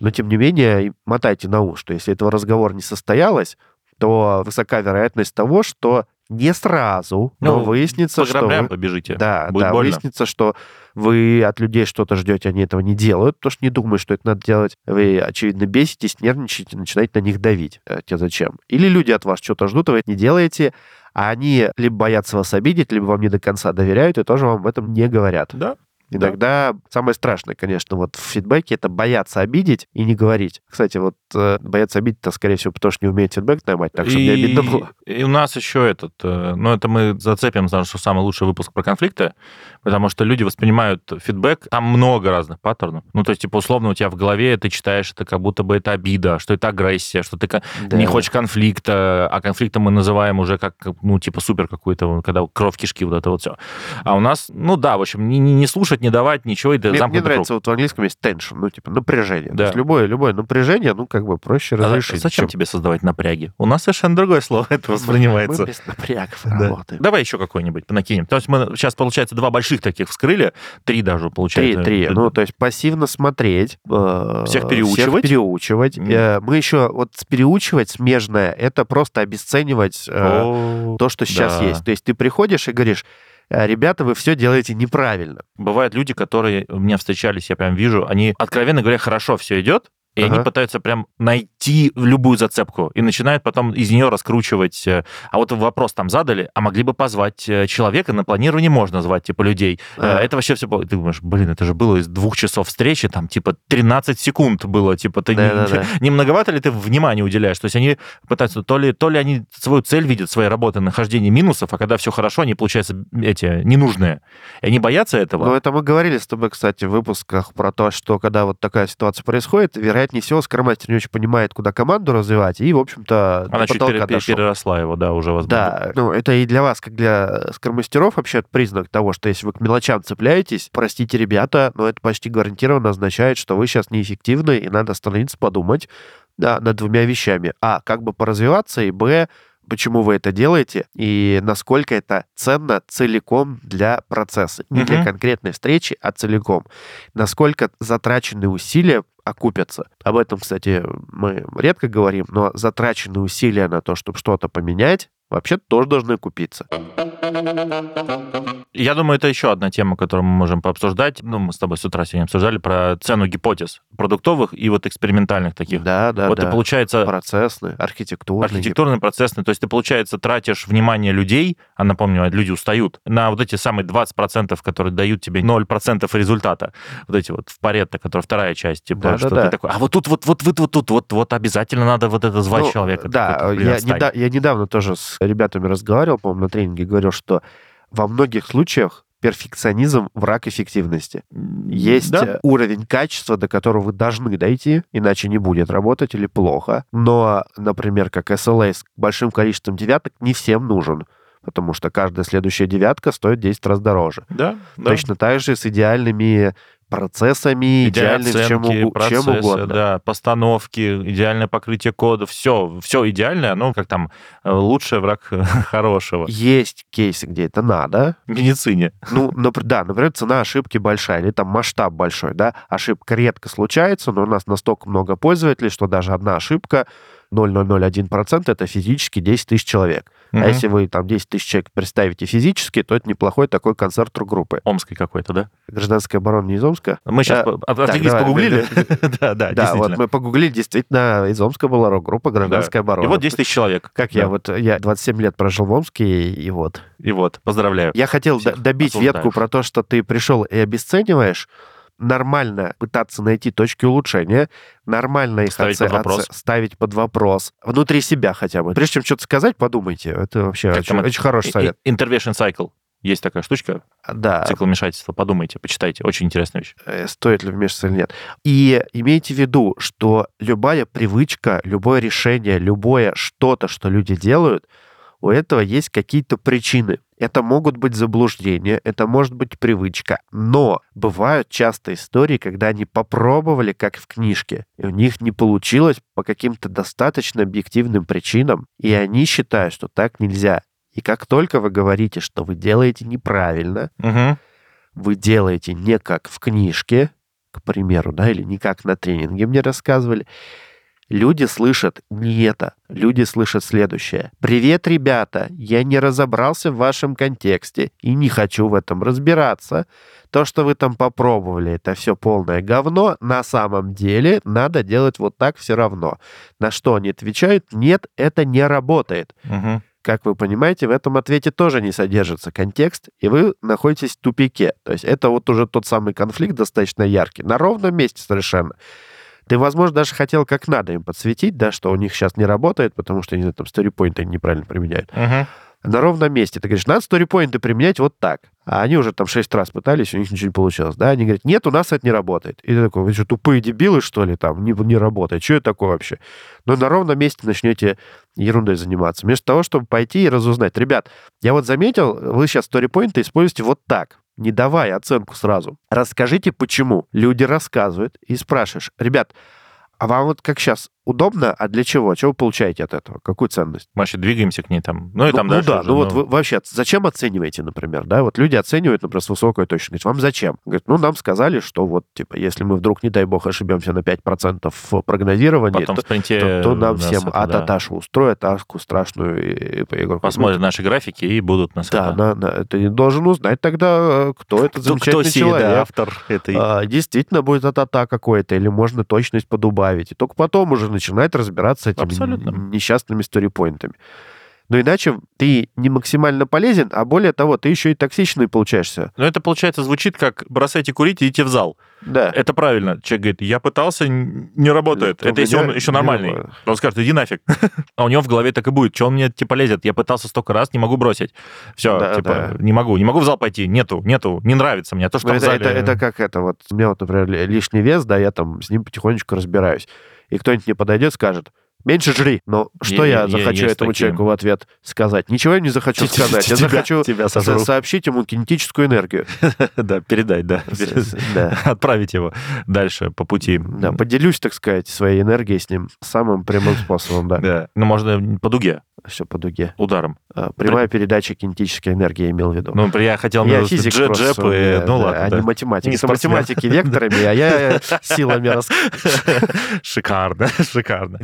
Но, тем не менее, мотайте на ус, что если этого разговора не состоялось, то высока вероятность того, что не сразу, но Ну, выяснится, По что вы... побежите. Да, Будет да, больно. выяснится, что вы от людей что-то ждете, они этого не делают, потому что не думают, что это надо делать. Вы, очевидно, беситесь, нервничаете, начинаете на них давить. А Тебе зачем? Или люди от вас что-то ждут, а вы это не делаете, а они либо боятся вас обидеть, либо вам не до конца доверяют и тоже вам об этом не говорят. Да. Иногда самое страшное, конечно, вот в фидбэке это бояться обидеть и не говорить. Кстати, вот э, бояться обидеть, это, скорее всего, потому что не умеет фидбэк наймать, так чтобы не обидно было. И у нас еще этот, э, ну это мы зацепим, потому что самый лучший выпуск про конфликты, потому что люди воспринимают фидбэк, там много разных паттернов. Ну то есть, типа, условно, у тебя в голове ты читаешь это как будто бы это обида, что это агрессия, что ты Да. не хочешь конфликта, а конфликтом мы называем уже как, ну, типа, супер какой-то, когда кровь кишки, вот это вот все. А у нас, ну да, в общем, не, не- не слушать, не давать ничего, и ты Мне, мне нравится, вот в английском есть tension, ну, типа, напряжение. Да. То есть любое, любое напряжение, ну, как бы проще круг. А разрешить. зачем чем- тебе создавать напряги? У нас совершенно другое слово это воспринимается. Мы без напрягов Да. работаем. Давай еще какой-нибудь накинем. То есть мы сейчас, получается, два больших таких вскрыли, три даже, Три, получается. три. Ну, то есть пассивно смотреть. э, Всех переучивать. переучивать. Мгм. Э, Мы еще, вот переучивать смежное, это просто обесценивать э, то, что сейчас есть. То есть ты приходишь и говоришь, «Э, ребята, вы все делаете неправильно. Бывают люди, которые у меня встречались, я прям вижу, они, откровенно говоря, хорошо все идет, и они Ага. пытаются прям найти любую зацепку и начинают потом из нее раскручивать. э, А вот вопрос там задали, а могли бы позвать э, человека, на планировании можно звать, типа, людей. А. Это вообще все... Ты думаешь, блин, это же было из двух часов встречи, там, типа, 13 секунд было, типа, ты не, Да-да-да. не многовато ли ты внимания уделяешь? То есть они пытаются, то ли, то ли они свою цель видят, своей работы, нахождение минусов, а когда все хорошо, они, получаются, эти, ненужные. И они боятся этого. Ну, это мы говорили с тобой, кстати, в выпусках про то, что когда вот такая ситуация происходит, вероятнее всего, скромастер не очень понимает, куда команду развивать, и, в общем-то, Она чуть пере- дошел. переросла его, да, уже возможно. Да, ну это и для вас, как для скромастеров, вообще признак того, что если вы к мелочам цепляетесь, простите, ребята, но это почти гарантированно означает, что вы сейчас неэффективны, и надо остановиться, подумать да, над двумя вещами. А, как бы поразвиваться, и Б, почему вы это делаете, и насколько это ценно целиком для процесса. Не для конкретной встречи, а целиком. Насколько затраченные усилия окупятся. Об этом, кстати, мы редко говорим, но затраченные усилия на то, чтобы что-то поменять, вообще тоже должны купиться. Я думаю, это еще одна тема, которую мы можем пообсуждать. Ну, мы с тобой с утра сегодня обсуждали про цену гипотез продуктовых и вот экспериментальных таких. Да, да, вот да. ты, получается, Процессный, архитектурный. архитектурный, процессный. То есть ты, получается, тратишь внимание людей, а напомню, люди устают, на вот эти самые 20%, которые дают тебе 0% результата. Вот эти вот в Паретто, которая вторая часть, типа, Да, да, что да. ты такой, а вот тут, вот, вот, вот, вот тут, вот, вот обязательно надо вот это звать Ну, человека. Да, Такой, я, отстань. неда- я недавно тоже с ребятами разговаривал, по-моему, на тренинге, говорил, что во многих случаях перфекционизм враг эффективности. Есть Да? э, уровень качества, до которого вы должны дойти, иначе не будет работать или плохо. Но, например, как SLA с большим количеством девяток не всем нужен, потому что каждая следующая девятка стоит 10 раз дороже. Да, да. Точно так же с идеальными процессами, Идеальные идеальным чем, оценки, угу- чем процессы, угодно. да, постановки, идеальное покрытие кода, все, все идеальное, оно как там э, лучший враг хорошего. Есть кейсы, где это надо, В медицине. Ну, напр- да, например, цена ошибки большая, или там масштаб большой, да. Ошибка редко случается, но у нас настолько много пользователей, что даже одна ошибка 0,001% это физически 10 тысяч человек. Мгм. А если вы там 10 тысяч человек представите физически, то это неплохой такой концерт группы. Омской какой-то, да? Гражданская оборона не из Омска? Мы сейчас А, отвлеклись, давай, погуглили. Да, да, Да, вот мы погуглили, действительно, из Омска была рок-группа «Гражданская И оборона». вот 10 тысяч человек. Как я вот, я 27 лет прожил в Омске, и, и вот. И вот, поздравляю. Я хотел добить ветку про то, что ты пришел и обесцениваешь. Нормально пытаться найти точки улучшения, нормально их Ставить оце- под вопрос. оце- ставить под вопрос. Внутри себя хотя бы. Прежде чем что-то сказать, подумайте. Это вообще Как очень, это? очень хороший совет. Intervention cycle. Есть такая штучка, Да, цикл вмешательства. Подумайте, почитайте. Очень интересная вещь. э, стоит ли вмешиваться или нет. И имейте в виду, что любая привычка, любое решение, любое что-то, что люди делают, у этого есть какие-то причины. Это могут быть заблуждения, это может быть привычка. Но бывают часто истории, когда они попробовали, как в книжке, и у них не получилось по каким-то достаточно объективным причинам, и они считают, что так нельзя. И как только вы говорите, что вы делаете неправильно, Мгм. вы делаете не как в книжке, к примеру, да, или не как на тренинге мне рассказывали, люди слышат не это. Люди слышат следующее. «Привет, ребята! Я не разобрался в вашем контексте и не хочу в этом разбираться. То, что вы там попробовали, это все полное говно. На самом деле надо делать вот так все равно». На что они отвечают? «Нет, это не работает». Мгм. Как вы понимаете, в этом ответе тоже не содержится контекст, и вы находитесь в тупике. То есть это вот уже тот самый конфликт достаточно яркий, на ровном месте совершенно. Ты, возможно, даже хотел как надо им подсветить, да, что у них сейчас не работает, потому что, не знаю, там, сторипоинты они неправильно применяют. Мгм. На ровном месте. Ты говоришь, надо сторипоинты применять вот так. А они уже там шесть раз пытались, у них ничего не получилось. Да, они говорят, нет, у нас это не работает. И ты такой, вы что, тупые дебилы, что ли, там, не, не работает? Что это такое вообще? Но на ровном месте начнете ерундой заниматься. Вместо того, чтобы пойти и разузнать. Ребят, я вот заметил, вы сейчас сторипоинты используете вот так, не давая оценку сразу. Расскажите, почему. Люди рассказывают и спрашиваешь, ребят, а вам вот как сейчас удобно, а для чего? Чего вы получаете от этого? Какую ценность? Мы вообще двигаемся к ней там. Ну и там ну, дальше да, уже, ну вот вы вообще зачем оцениваете, например, да? Вот люди оценивают, например, с высокой точностью. Вам зачем? Говорят, ну нам сказали, что вот, типа, если мы вдруг, не дай бог, ошибемся на 5% в прогнозировании, Потом то, в спринте то- то нам всем это, да, ататашу устроят, аску страшную и, и игроку. посмотрят наши графики и будут нас Да, на- на- ты должен узнать тогда, кто этот Кто, замечательный кто сей, да, человек. автор этой... А, действительно будет атата какой-то, или можно точность подубавить. И только потом уже начинает разбираться с этими Абсолютно. несчастными сторипоинтами. Но иначе ты не максимально полезен, а более того, ты еще и токсичный получаешься. Но это, получается, звучит как «бросайте курить и идите в зал». Да. Это правильно. Человек говорит, я пытался, не работает. Это это если он еще не нормальный. работает. Он скажет, иди нафиг. А у него в голове так и будет. Что он мне, типа, лезет? Я пытался столько раз, не могу бросить. Все, Да, типа, да. не могу. Не могу в зал пойти. Нету, нету. Не нравится мне. То, что это, зале... это, это как это вот. У меня вот, например, ли- лишний вес, да, я там с ним потихонечку разбираюсь. И кто-нибудь мне подойдет, скажет, меньше жри. Но что я е- захочу этому такие. человеку в ответ сказать? Ничего я не захочу сказать. Я захочу сообщить ему кинетическую энергию. Да, передать, да. Отправить его дальше по пути. Да, поделюсь, так сказать, своей энергией с ним самым прямым способом, да. Да. Ну, можно по дуге, Все по дуге. ударом. А, Прямая передача кинетической энергии я имел в виду. Ну, я хотел я физик у и- ну ладно, а да. не математики. Не С математики векторами, а я силами. Шикарно, шикарно.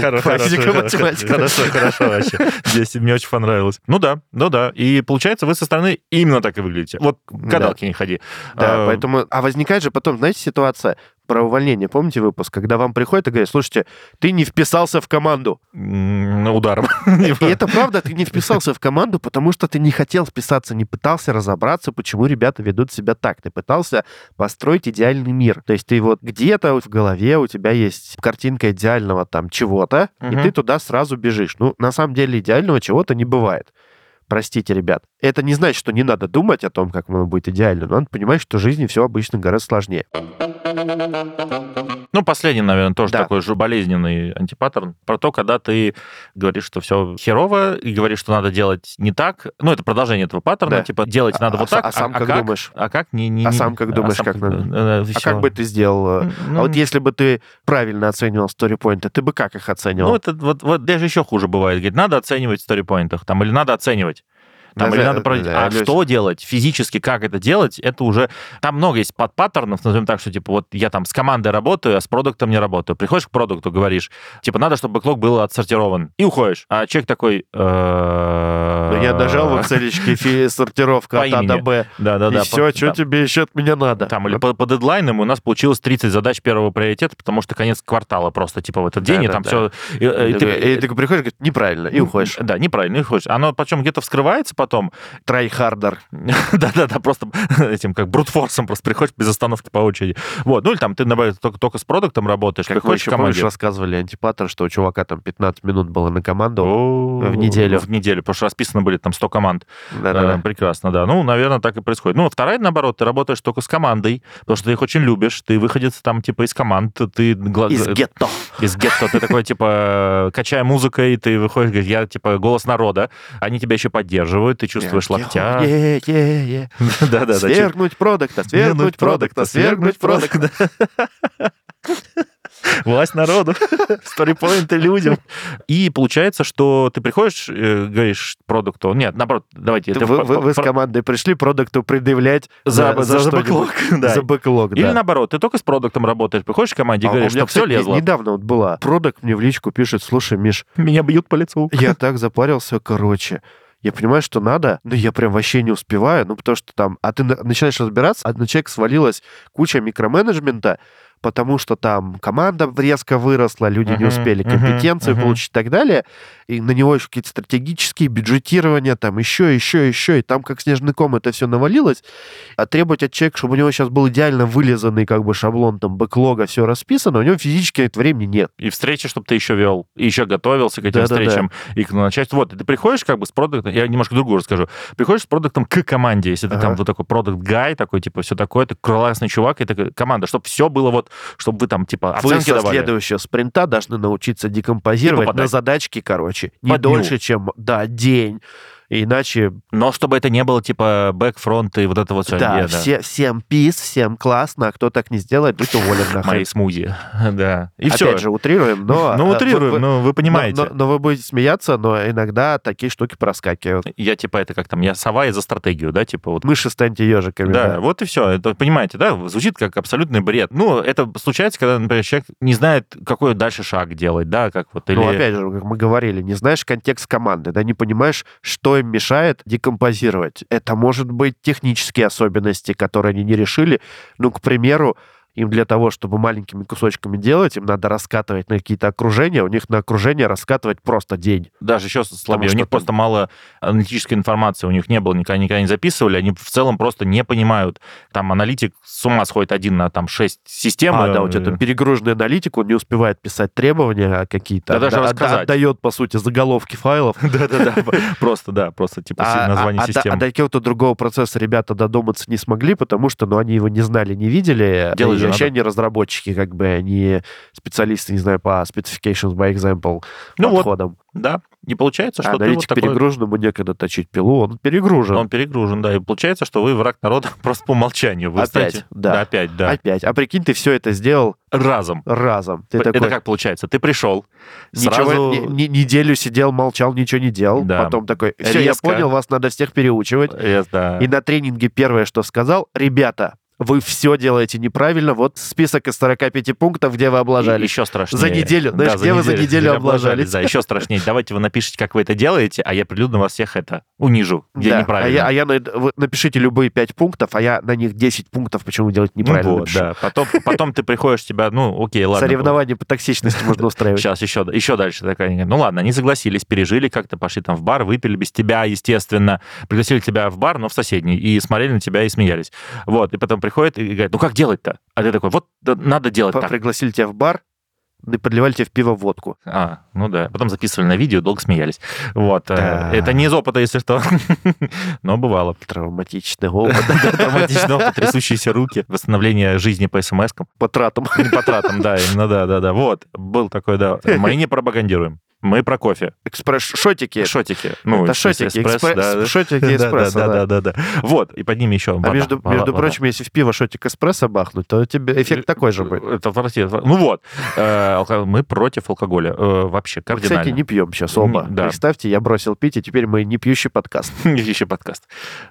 Хорошо, Хоро- физика, хорошо, математика. Хорошо, хорошо вообще. Здесь мне очень понравилось. Ну да, ну да. И получается, вы со стороны именно так и выглядите. Вот к гадалке не ходи. Да, А, поэтому... А возникает же потом, знаете, ситуация про увольнение. Помните выпуск, когда вам приходят и говорят, слушайте, ты не вписался в команду. м, Ударом. И это правда, ты не вписался в команду, потому что ты не хотел вписаться, не пытался разобраться, почему ребята ведут себя так. Ты пытался построить идеальный мир. То есть ты вот где-то в голове у тебя есть картинка идеального там чего-то, и Мгм. ты туда сразу бежишь. Ну, на самом деле идеального чего-то не бывает. Простите, ребят. Это не значит, что не надо думать о том, как оно будет идеально, но надо понимать, что в жизни все обычно гораздо сложнее. Ну, последний, наверное, тоже Да. такой же болезненный антипаттерн. Про то, когда ты говоришь, что все херово, и говоришь, что надо делать не так. Ну, это продолжение этого паттерна. Да. Типа, делать А- надо а вот так. а сам как думаешь? А как? Не, не, А сам как думаешь, сам как надо? э, А как бы ты сделал? э, Ну, А вот если бы ты правильно оценивал сторипоинты, ты бы как их оценивал? Ну, это вот, вот даже еще хуже бывает. Говорит, надо оценивать в сторипоинтах, там, или надо оценивать. Там, Да, или да, надо проводить. да, а Люсь. что делать? Физически как это делать? Это уже... Там много есть подпаттернов, назовем так, что, типа, вот я там с командой работаю, а с продуктом не работаю. Приходишь к продукту, говоришь, типа, надо, чтобы бэклог был отсортирован. И уходишь. А человек такой... Я нажал в фи- сортировка от А до Б. Да-да-да. и все, что да. тебе еще от меня надо? Там, или по, дедлайнам у нас получилось 30 задач первого приоритета, потому что конец квартала просто, типа, в этот день, и там все... И, И, ты- приходишь, говорит, неправильно, и уходишь. Да, неправильно, и уходишь. Оно причем где-то вскрывается потом... Tryharder. Да-да-да, просто этим как брутфорсом просто приходишь без остановки по очереди. Вот, ну или там ты, наоборот, только, только с продуктом работаешь, как приходишь в команде. рассказывали антипаттерн, что у чувака там 15 минут было на команду в неделю. В неделю, потому что расписано были там 100 команд. Э, прекрасно, да. Ну, наверное, так и происходит. Ну, вторая, наоборот, ты работаешь только с командой, потому что ты их очень любишь, ты выходец там типа из команд, ты... Из гетто. Из гетто. Ты такой, типа, качая музыкой, ты выходишь, говоришь, я, типа, голос народа, они тебя еще поддерживают, ты чувствуешь локтя. Да-да-да. Свергнуть продукта, свергнуть продукта, свергнуть продукта. Власть народу, сторипоинты людям. И получается, что ты приходишь, э, говоришь продукту, нет, наоборот, давайте... Ты, вы, вы, вы с командой пришли продукту предъявлять за, за, за, за бэклог. Да. За бэклог, Или да. наоборот, ты только с продуктом работаешь, приходишь к команде и а говоришь, что все лезло. Недавно вот была. Продукт мне в личку пишет, слушай, Миш... Меня бьют по лицу. Я так запарился, короче я понимаю, что надо, но я прям вообще не успеваю, ну, потому что там, а ты начинаешь разбираться, а на человека свалилась куча микроменеджмента, потому что там команда резко выросла, люди uh-huh, не успели компетенцию uh-huh, получить и так далее, и на него еще какие-то стратегические бюджетирования, там еще, еще, еще, и там как снежный ком это все навалилось, а требовать от человека, чтобы у него сейчас был идеально вылизанный как бы шаблон там бэклога, все расписано, у него физически это времени нет. И встречи, чтобы ты еще вел, и еще готовился к этим да, встречам, да, да. и к начальству. Вот, и ты приходишь как бы с продуктом, я немножко другую расскажу, приходишь с продуктом к команде, если ты ага. там вот такой продукт гай, такой, типа, все такое, ты классный чувак, и такая команда, чтобы все было вот чтобы вы там, типа, оценки вы со следующего спринта должны научиться декомпозировать типа на задачки, короче, не дольше, дню. чем, да, день иначе... Но чтобы это не было типа back, front и вот это вот все. Да, yeah, все, да. всем peace, всем классно, а кто так не сделает, будет уволен нахрен. Мои смузи, да. И Опять все. же, утрируем, но... Ну, утрируем, вы, но вы понимаете. Но, но, но вы будете смеяться, но иногда такие штуки проскакивают. Я типа это как там, я сова и за стратегию, да, типа вот... Мыши станьте ежиками. Да, да, вот и все. Это, понимаете, да, звучит как абсолютный бред. Ну, это случается, когда, например, человек не знает, какой дальше шаг делать, да, как вот... Или... Ну, опять же, как мы говорили, не знаешь контекст команды, да, не понимаешь, что им мешает декомпозировать. Это может быть технические особенности, которые они не решили. Ну, к примеру, им для того, чтобы маленькими кусочками делать, им надо раскатывать на какие-то окружения, у них на окружение раскатывать просто день. Даже еще слабее. у них там... просто мало аналитической информации, у них не было, никогда, никогда не записывали, они в целом просто не понимают. Там аналитик с ума сходит один на там шесть систем. А, да, у тебя там перегруженный аналитик, он не успевает писать требования какие-то. Да, даже рассказать. Отдает, по сути, заголовки файлов. Да-да-да, просто, да, просто типа а, название а, системы. А до какого-то другого процесса ребята додуматься не смогли, потому что, ну, они его не знали, не видели. Делать и вообще они разработчики, как бы, они специалисты, не знаю, по specifications by example ну подходам. Вот, да, и получается, что Аналитик ты вот перегружен, ему некогда точить пилу, он перегружен. Он перегружен, да, и получается, что вы враг народа просто по умолчанию. Вы опять, станете... да. да. Опять, да. Опять. А прикинь, ты все это сделал... Разом. Разом. Ты это такой... как получается? Ты пришел, ничего, сразу... не, не, неделю сидел, молчал, ничего не делал. Да. Потом такой, все, Резко. я понял, вас надо всех переучивать. Yes, да. И на тренинге первое, что сказал, ребята, вы все делаете неправильно. Вот список из 45 пунктов, где вы облажались. И еще страшнее. За неделю. Знаешь, да, где за вы за неделю облажались? Да, еще страшнее. Давайте вы напишите, как вы это делаете, а я прилюдно вас всех это унижу, где да. неправильно. А я, а я вы напишите любые 5 пунктов, а я на них 10 пунктов, почему вы делаете неправильно. Ну, вот, да. Потом, потом ты приходишь, тебя, ну, окей, ладно. Соревнования по токсичности можно устраивать. Сейчас еще, еще дальше такая. Ну ладно, они согласились, пережили как-то, пошли там в бар, выпили без тебя, естественно. Пригласили тебя в бар, но в соседний, и смотрели на тебя и смеялись. Вот, и потом приходит и говорит, ну как делать-то? А ты такой, вот надо делать так. Пригласили тебя в бар, и подливали тебе в пиво водку. А, ну да. Потом записывали на видео, долго смеялись. Вот. Э, да. Это не из опыта, если что. Но бывало. Травматичный опыт. Травматичный опыт, трясущиеся руки, восстановление жизни по смс-кам. По тратам. По тратам, да, именно, да, да, да. Вот. Был такой, да. Мы не пропагандируем. Мы про кофе. Экспресс-шотики. Шотики. Ну, это шотики. Экспресс, экспресс, да. Шотики эспрессо, да, да, да, да, да. Вот, и под ними еще вода. А между, вода, между вода. прочим, если в пиво шотик эспрессо бахнуть, то тебе эффект такой же будет. Это Ну вот, э, мы против алкоголя. Э, вообще, кардинально. Мы, кстати, не пьем сейчас оба. Да. Представьте, я бросил пить, и теперь мы не пьющий подкаст. Не пьющий подкаст.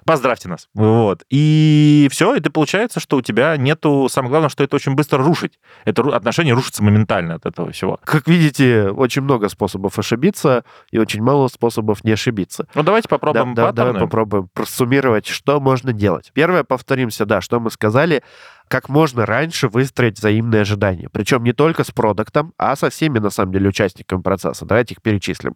Поздравьте нас. Вот. И все, и ты получается, что у тебя нету... Самое главное, что это очень быстро рушить. Это отношения рушатся моментально от этого всего. Как видите, очень много способов ошибиться и очень мало способов не ошибиться. Ну, давайте попробуем да, да, Давай попробуем просуммировать, что можно делать. Первое, повторимся, да, что мы сказали, как можно раньше выстроить взаимные ожидания. Причем не только с продуктом, а со всеми, на самом деле, участниками процесса. Давайте их перечислим.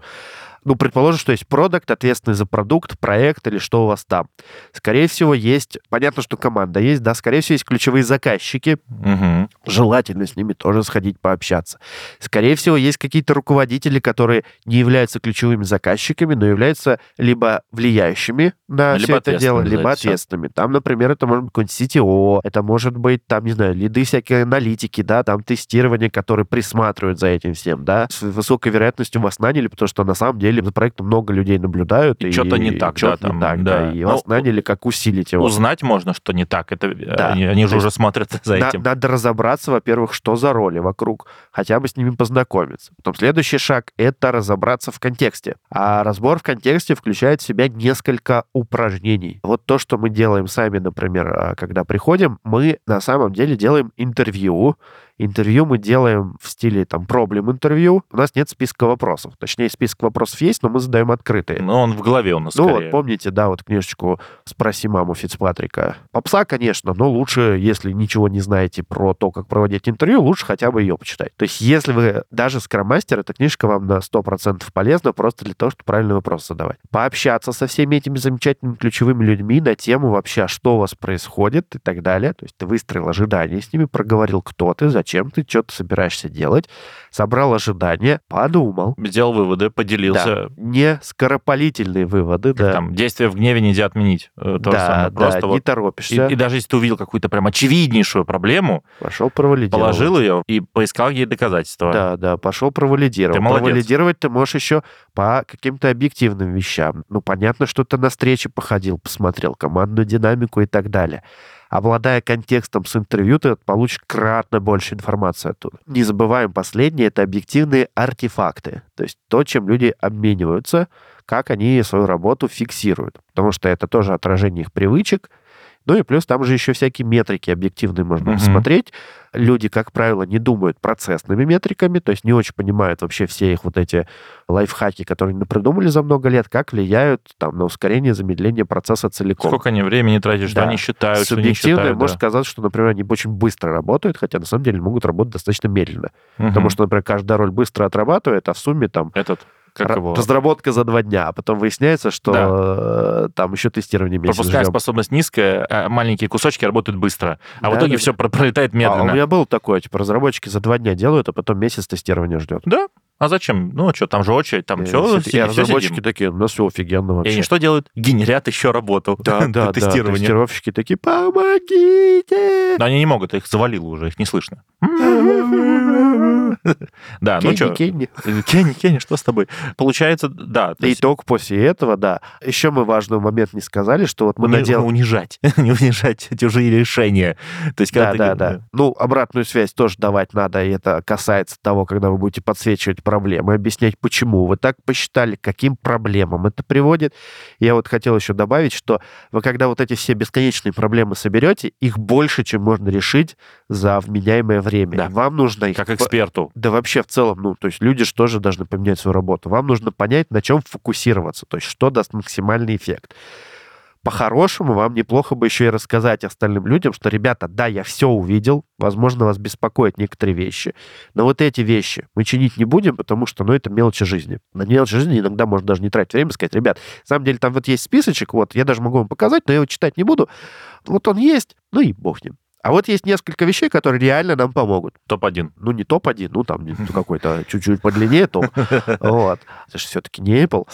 Ну, предположим, что есть продукт, ответственный за продукт, проект или что у вас там. Скорее всего, есть, понятно, что команда есть, да, скорее всего, есть ключевые заказчики. Угу. Желательно с ними тоже сходить пообщаться. Скорее всего, есть какие-то руководители, которые не являются ключевыми заказчиками, но являются либо влияющими на Либо все это дело, либо ответственными. Там, например, это может быть какой-нибудь CTO, это может быть, там, не знаю, лиды всякие аналитики, да, там тестирование, которые присматривают за этим всем, да. С высокой вероятностью вас наняли, потому что на самом деле за проектом много людей наблюдают. И чё-то не так, чё-то да, не там, так, да. да. И Ну, вас наняли, как усилить его. Узнать можно, что не так. Это, э, Да. они, они же уже смотрят за На- этим. надо разобраться, во-первых, что за роли вокруг, хотя бы с ними познакомиться. Потом следующий шаг — это разобраться в контексте. А разбор в контексте включает в себя несколько упражнений. Вот то, что мы делаем сами, например, а, когда приходим, мы на самом деле делаем интервью. Интервью мы делаем в стиле там проблем интервью. У нас нет списка вопросов. Точнее, список вопросов есть, но мы задаем открытые. Но он в голове у нас Ну скорее. вот, помните, да, вот книжечку «Спроси маму Фицпатрика». Попса, конечно, но лучше, если ничего не знаете про то, как проводить интервью, лучше хотя бы ее почитать. То есть если вы даже скроммастер, эта книжка вам на 100% полезна просто для того, чтобы правильный вопрос задавать. Пообщаться со всеми этими замечательными ключевыми людьми на тему вообще, а что у вас происходит и так далее. То есть ты выстроил ожидания с ними, проговорил, кто ты, зачем ты, что ты собираешься делать, собрал ожидания, подумал. Сделал выводы, поделился. Да, не скоропалительные выводы, Как да. Там, действие в гневе нельзя отменить. Э, То же да, самое. да, Просто не вот торопишься. И, и даже если ты увидел какую-то прям очевиднейшую проблему, Пошел провалидировал. положил ее и поискал ей доказательства. Да, да, пошел провалидировал. Ты молодец. Провалидировать ты можешь еще по каким-то объективным вещам. Ну, понятно, что ты на встрече походил, посмотрел командную динамику и так далее. Обладая контекстом с интервью, ты получишь кратно больше информации оттуда. Не забываем последнее, это объективные артефакты. То есть то, чем люди обмениваются, как они свою работу фиксируют. Потому что это тоже отражение их привычек. Ну и плюс там же еще всякие метрики объективные можно Мгм. посмотреть. Люди, как правило, не думают процессными метриками, то есть не очень понимают вообще все их вот эти лайфхаки, которые они придумали за много лет, как влияют там на ускорение, замедление процесса целиком. Сколько они времени тратят, что Да. они считают, что не Субъективно считают. может да. казаться, что, например, они очень быстро работают, хотя на самом деле могут работать достаточно медленно. Мгм. Потому что, например, каждая роль быстро отрабатывает, а в сумме там Этот, как его, разработка за два дня, а потом выясняется, что э, там еще тестирование месяц пропускная ждем. способность низкая, а маленькие кусочки работают быстро. А в Да, итоге да, все да. пролетает А у медленно. меня было такое, типа, разработчики за два дня делают, а потом месяц тестирования ждет. Да. А зачем? Ну, что, там же очередь, там И все, все- и разработчики такие, у нас все офигенно И вообще. они что делают? Генерят еще работу Да, для да, да. Тестировщики такие, помогите! Но они не могут, их завалило уже, их не слышно. Да, ну что, Кенни. Кенни, Кенни, что с тобой? Получается, да. есть Итог после этого, да. Еще мы важный момент не сказали, что вот мы наделали... унижать, не унижать чужие решения. То есть, когда Да, да, да. Ну, обратную связь тоже давать надо, и это касается того, когда вы будете подсвечивать проблемы, объяснять, почему вы так посчитали, каким проблемам это приводит. Я вот хотел еще добавить, что вы когда вот эти все бесконечные проблемы соберете, их больше, чем можно решить за вменяемое время. Да. И Вам нужно их... Как по- эксперту. Да вообще в целом, ну, то есть люди же тоже должны поменять свою работу. Вам нужно понять, на чем фокусироваться, то есть что даст максимальный эффект. По-хорошему, вам неплохо бы еще и рассказать остальным людям, что, ребята, да, я все увидел, возможно, вас беспокоят некоторые вещи, но вот эти вещи мы чинить не будем, потому что, ну, это мелочи жизни. На мелочи жизни иногда можно даже не тратить время, сказать, ребят, на самом деле там вот есть списочек, вот, я даже могу вам показать, но я его читать не буду. Вот он есть, ну и бог с ним. А вот есть несколько вещей, которые реально нам помогут Топ-1. ну, не топ-1, ну, там ну, какой-то чуть-чуть подлиннее топ. Вот. Это же все-таки не Apple.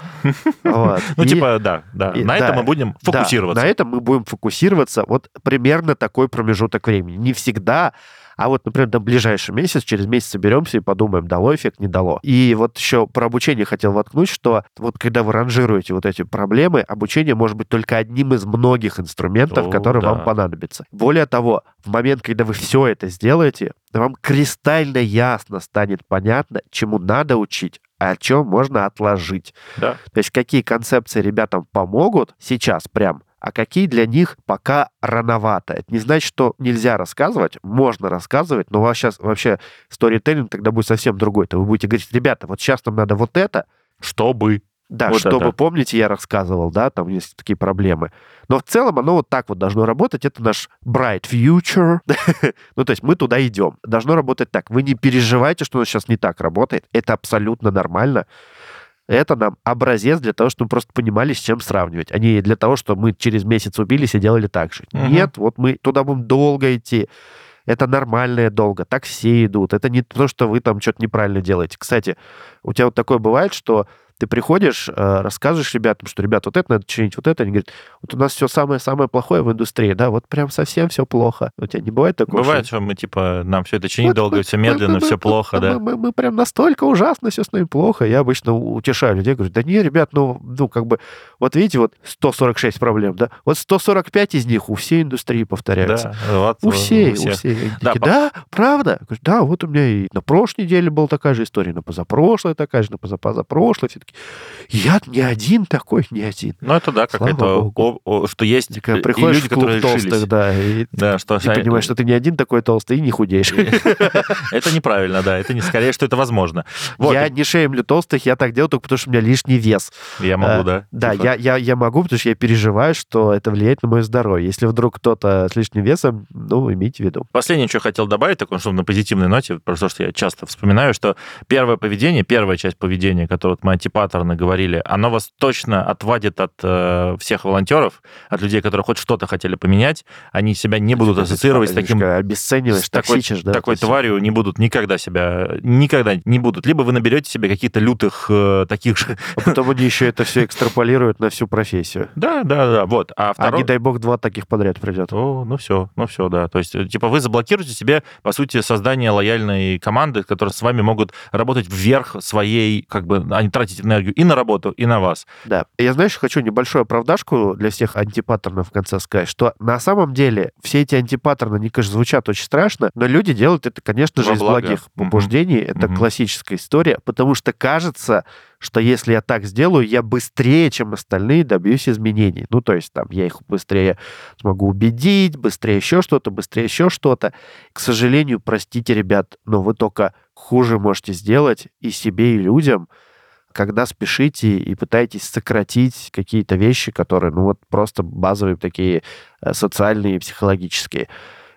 Вот. Ну, И- типа, да, да. и- На да, этом мы будем да, фокусироваться. на этом мы будем фокусироваться вот примерно такой промежуток времени. Не всегда, а вот, например, на ближайший месяц, через месяц соберемся и подумаем, дало эффект, не дало. И вот еще про обучение хотел воткнуть, что вот когда вы ранжируете вот эти проблемы, обучение может быть только одним из многих инструментов, О, которые да. вам понадобятся. Более того, в момент, когда вы все это сделаете, вам кристально ясно станет понятно, чему надо учить, а о чем можно отложить. Да. То есть какие концепции ребятам помогут сейчас прям, а какие для них пока рановато. Это не значит, что нельзя рассказывать, можно рассказывать, но у вас сейчас вообще сторителлинг тогда будет совсем другой. То вы будете говорить, ребята, вот сейчас нам надо вот это, Чтобы. да, Вот чтобы, это. помните, я рассказывал, да, там есть такие проблемы. Но в целом оно вот так вот должно работать. Это наш bright future. ну, то есть мы туда идем. Должно работать так. Вы не переживайте, что оно сейчас не так работает. Это абсолютно нормально. Это нам образец для того, чтобы мы просто понимали, с чем сравнивать, а не для того, чтобы мы через месяц убились и делали так же. Мгм. Нет, вот мы туда будем долго идти. Это нормальное долго. Так все идут. Это не то, что вы там что-то неправильно делаете. Кстати, у тебя вот такое бывает, что ты приходишь, э, рассказываешь ребятам, что, ребят, вот это надо чинить, вот это. Они говорят, вот у нас все самое-самое плохое в индустрии, да, вот прям совсем все плохо. У тебя не бывает такого? Бывает, что что мы, типа, нам все это чинить Вот долго, мы- все мы- медленно, мы- все мы- плохо, мы- да. Мы, мы прям настолько ужасно, все с нами плохо. Я обычно у- утешаю людей, говорю, да не, ребят, ну, ну, как бы, вот видите, вот 146 проблем, да, вот 145 из них у всей индустрии повторяются. Да, вот, У всей, у всей. Они Да, такие, да, правда? Говорю, да, вот у меня и на прошлой неделе была такая же история, на позапрошлой такая же, на позапозапрошлой. Все таки я не один такой, не один. Ну, это да, какая-то, что есть и приходишь люди, в клуб которые толстых, решились. да, и Да, что ты понимаешь, что ты не один такой толстый и не худеешь. это неправильно, да, это не скорее, что это возможно. Я не шеймлю толстых, я так делаю только потому, что у меня лишний вес. я могу, А, да. Да, Типа, я, могу, потому что я переживаю, что это влияет на мое здоровье. Если вдруг кто-то с лишним весом, ну, имейте в виду. Последнее, что хотел добавить, такое, что на позитивной ноте, просто что я часто вспоминаю, что первое поведение, первая часть поведения, которое вот мы антипаттерны говорили, оно вас точно отвадит от э, всех волонтеров, от людей, которые хоть что-то хотели поменять, они себя не будут ассоциировать с таким обесцениваешь, с такой, токсичишь, да? такой тварью не будут никогда себя, никогда не будут. Либо вы наберете себе каких-то лютых э, таких же... А потом они еще это все экстраполируют на всю профессию. Да, да, да, вот. А А второй... не дай бог два таких подряд придет. О, ну все, ну все, да. То есть, э, типа, вы заблокируете себе, по сути, создание лояльной команды, которые с вами могут работать вверх своей, как бы, они тратить энергию и на работу, и на вас. Да. Я, знаешь, хочу небольшую оправдашку для всех антипаттернов в конце сказать, что на самом деле все эти антипаттерны, они, конечно, звучат очень страшно, но люди делают это, конечно же, Во из благо. благих побуждений. Это Мгм. классическая история, потому что кажется, что если я так сделаю, я быстрее, чем остальные, добьюсь изменений. Ну, то есть там я их быстрее смогу убедить, быстрее еще что-то, быстрее еще что-то. К сожалению, простите, ребят, но вы только хуже можете сделать и себе, и людям, когда спешите и пытаетесь сократить какие-то вещи, которые, ну вот просто базовые такие э, социальные и психологические.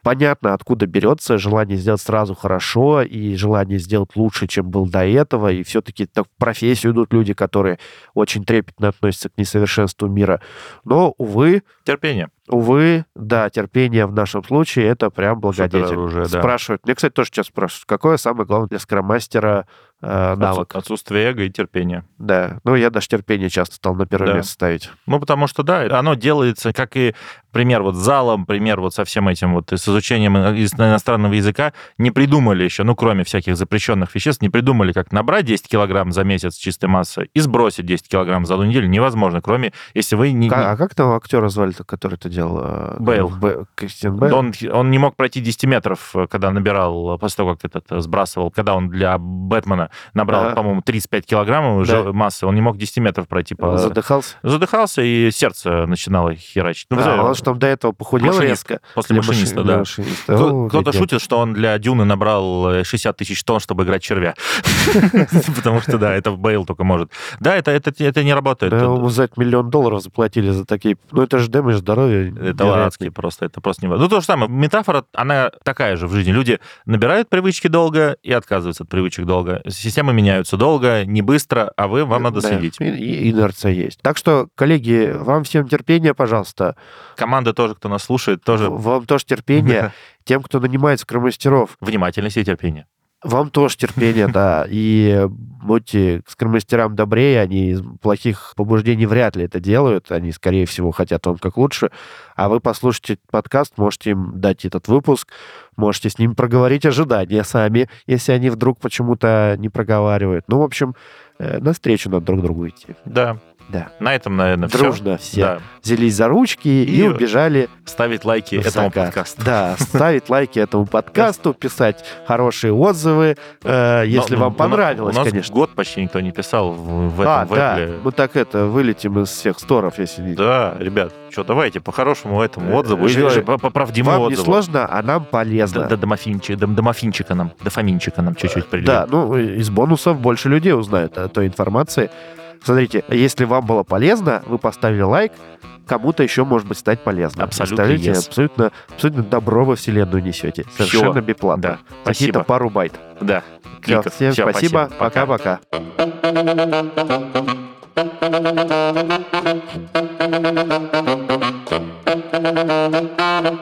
Понятно, откуда берется желание сделать сразу хорошо и желание сделать лучше, чем был до этого. И все-таки в профессию идут люди, которые очень трепетно относятся к несовершенству мира. Но, увы, Терпение. увы, да, терпение в нашем случае это прям благодетель. Супероружие, да. Спрашивают. Мне, кстати, тоже сейчас спрашивают, какое самое главное для скромастера э, навык? Отсу- Отсутствие эго и терпения. Да, ну я даже терпение часто стал на первое Да. место ставить. Ну, потому что, да, оно делается, как и пример вот с залом, пример вот со всем этим вот с изучением иностранного языка, не придумали еще, ну, кроме всяких запрещенных веществ, не придумали, как набрать 10 килограмм за месяц чистой массы и сбросить 10 килограмм за одну неделю невозможно, кроме если вы не... Ка- А как того актера звали-то, который это делал? э, Бейл. Б- Кристиан Бейл? Он, он не мог пройти 10 метров, э, когда набирал, э, после того, как этот сбрасывал, когда он для Бэтмена набрал, Ага. по-моему, 35 килограммов Да. массы, он не мог 10 метров пройти по... Задыхался? Задыхался, и сердце начинало херачить. Ну, а, вы- он там до этого похудел Машинист. резко. После Для машиниста, маши- да. машиниста. Кто- Кто-то шутит, что он для Дюны набрал э, 60 тысяч тонн, чтобы играть червя. Потому что, да, это Бейл только может. Да, это, это, не работает. Да, ему за это миллион долларов заплатили за такие... Ну, это же дэмэдж здоровья. Это адски просто, это просто невозможно. Ну, то же самое, метафора, она такая же в жизни. Люди набирают привычки долго и отказываются от привычек долго. Системы меняются долго, не быстро, а вы, вам надо Да, следить. и- инерция есть. Так что, коллеги, вам всем терпения, пожалуйста. Команда тоже, кто нас слушает, тоже Вам тоже терпения. Тем, кто нанимает скромастеров, внимательность и терпение. Вам тоже терпение, да. И будьте к скромастерам добрее, они из плохих побуждений вряд ли это делают. Они, скорее всего, хотят вам как лучше. А вы послушайте подкаст, можете им дать этот выпуск, можете с ним проговорить ожидания сами, если они вдруг почему-то не проговаривают. Ну, в общем, э, навстречу надо друг другу идти. Да. Да. На этом, наверное, все. Дружно все Да. взялись за ручки и, И убежали Ставить лайки этому подкасту. Да, ставить лайки этому подкасту, писать хорошие отзывы, э, если Но- вам понравилось, У нас конечно. год почти никто не писал в, в а, этом да, вебле. мы так это, вылетим из всех сторов, если не... Да, ребят, что, давайте по-хорошему этому Э, отзыву, жи- или жи- по, Вам не сложно, а нам полезно. Да, да, домофинчи- дом- домофинчика нам, дофаминчика нам чуть-чуть прилил. Да, ну, из бонусов больше людей узнают о той информации. Смотрите, если вам было полезно, вы поставили лайк, кому-то еще, может быть, стать полезно. Абсолютно Представляете, yes. абсолютно, абсолютно добро во вселенную несете. Совершенно бесплатно. Да, Какие-то пару байт. Да, кликов. всем Всё, спасибо. Пока. Пока-пока.